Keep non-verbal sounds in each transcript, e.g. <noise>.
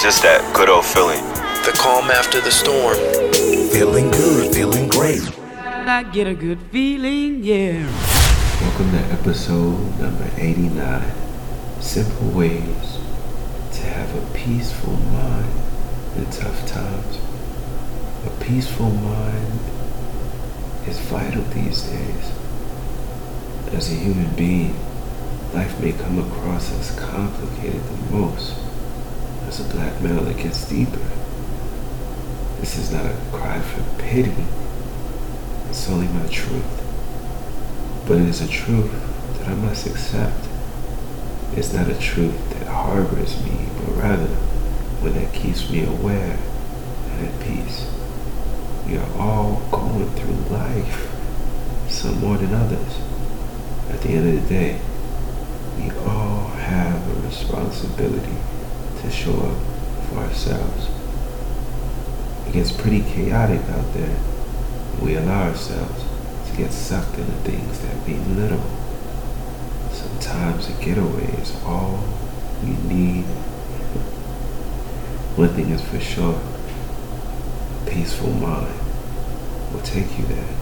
It's just that good old feeling. The calm after the storm. Feeling good, feeling great. I get a good feeling, yeah. Welcome to episode number 89 Simple Ways to Have a Peaceful Mind in Tough Times. A peaceful mind is vital these days. As a human being, life may come across as complicated the most. As a black male, it gets deeper. This is not a cry for pity. It's only my truth. But it is a truth that I must accept. It's not a truth that harbors me, but rather one that keeps me aware and at peace. We are all going through life, some more than others. At the end of the day, we all have a responsibility to show up for ourselves. It gets pretty chaotic out there. We allow ourselves to get sucked into things that mean little. Sometimes a getaway is all we need. One thing is for sure, a peaceful mind will take you there.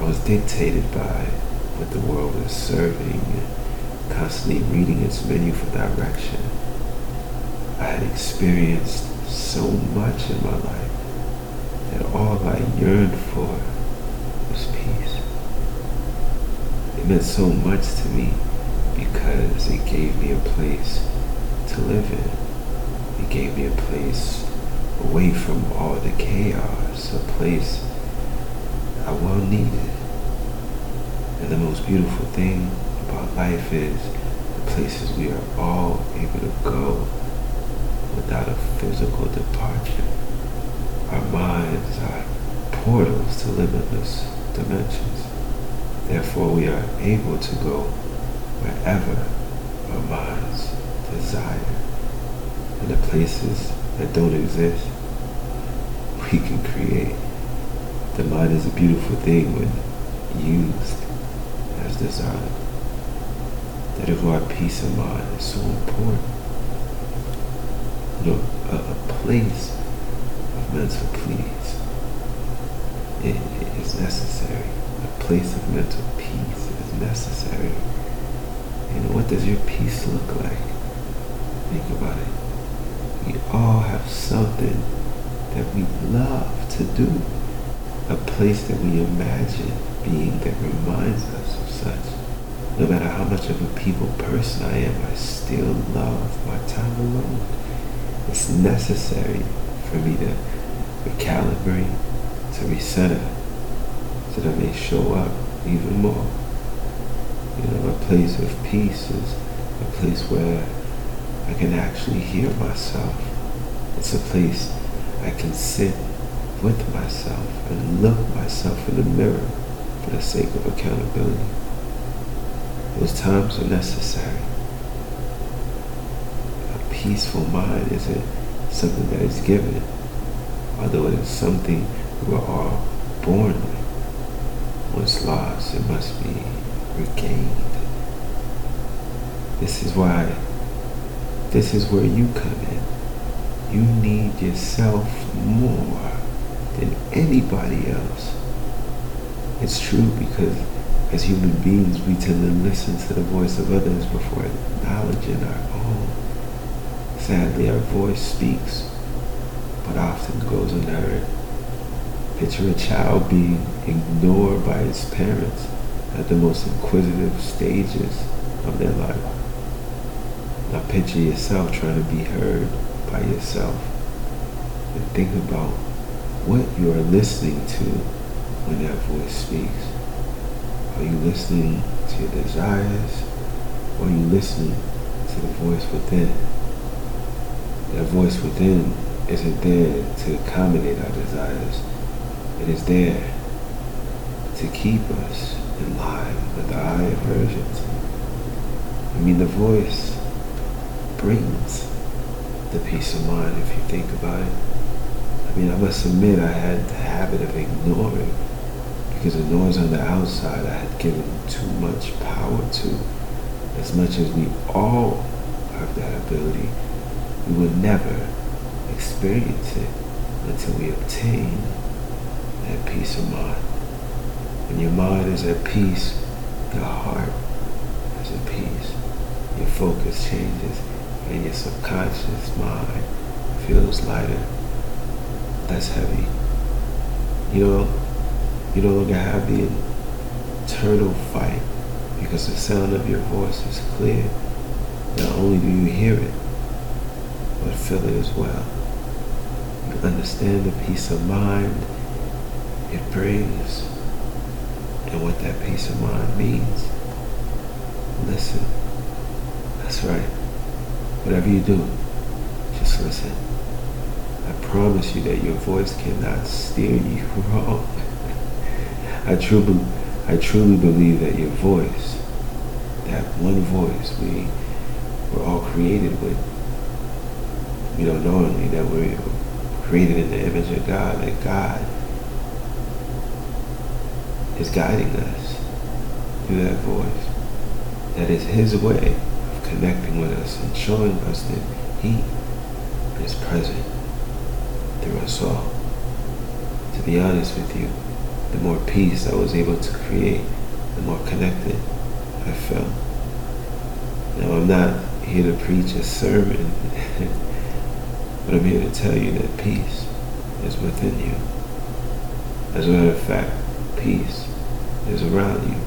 I was dictated by what the world is serving constantly reading its menu for direction. I had experienced so much in my life that all I yearned for was peace. It meant so much to me because it gave me a place to live in. It gave me a place away from all the chaos, a place I well needed. And the most beautiful thing about life is the places we are all able to go without a physical departure. Our minds are portals to limitless dimensions. Therefore, we are able to go wherever our minds desire. And the places that don't exist, we can create. The mind is a beautiful thing when used as designed. That is why peace of mind is so important. Know, a, a place of mental peace it, it is necessary. A place of mental peace is necessary. And what does your peace look like? Think about it. We all have something that we love to do. A place that we imagine being that reminds us of such. No matter how much of a people person I am, I still love my time alone. It's necessary for me to recalibrate, to recenter, so that I may show up even more. You know, a place of peace is a place where I can actually hear myself. It's a place I can sit with myself and look myself in the mirror for the sake of accountability. Those times are necessary. A peaceful mind isn't something that is given, although it is something we're all born with. Once lost, it must be regained. This is why, this is where you come in. You need yourself more than anybody else. It's true because as human beings, we tend to listen to the voice of others before acknowledging our own. Sadly, our voice speaks, but often goes unheard. Picture a child being ignored by his parents at the most inquisitive stages of their life. Now picture yourself trying to be heard by yourself. And think about what you are listening to when that voice speaks. Are you listening to your desires? Or are you listening to the voice within? That voice within isn't there to accommodate our desires. It is there to keep us in line with our higher versions. I mean, the voice brings the peace of mind if you think about it. I mean, I must admit I had the habit of ignoring because the noise on the outside I had given too much power to. As much as we all have that ability, we will never experience it until we obtain that peace of mind. When your mind is at peace, your heart is at peace. Your focus changes and your subconscious mind feels lighter, less heavy. You know, you no longer have the internal fight because the sound of your voice is clear. Not only do you hear it, but feel it as well. You understand the peace of mind it brings and what that peace of mind means. Listen. That's right. Whatever you do, just listen. I promise you that your voice cannot steer you <laughs> wrong. I truly, I truly believe that your voice, that one voice we were all created with, you know, knowingly that we're created in the image of God, that God is guiding us through that voice. That is His way of connecting with us and showing us that He is present through us all. To be honest with you, the more peace I was able to create, the more connected I felt. Now, I'm not here to preach a sermon, <laughs> but I'm here to tell you that peace is within you. As a matter of fact, peace is around you.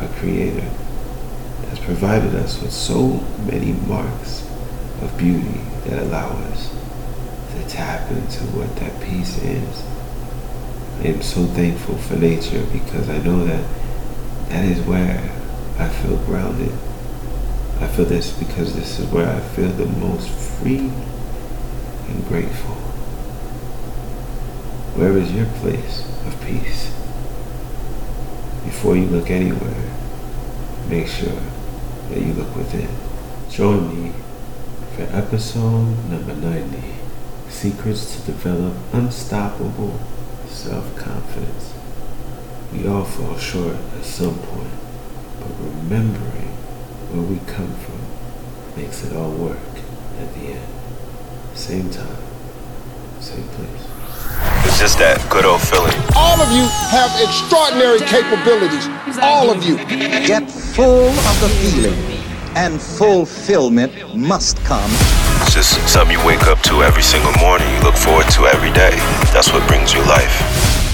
Our Creator has provided us with so many marks of beauty that allow us to tap into what that peace is. Am so thankful for nature because I know that that is where I feel grounded. I feel this because this is where I feel the most free and grateful. Where is your place of peace? Before you look anywhere, make sure that you look within. Join me for episode number 90 Secrets to Develop Unstoppable Self Confidence. We all fall short at some point, but remembering where we come from makes it all work at the end. Same time, same place. It's just that good old feeling. All of you have extraordinary capabilities. All of you. Get full of the feeling, and fulfillment must come. It's just something you wake up to every single morning. You look forward to every day. That's what brings you life.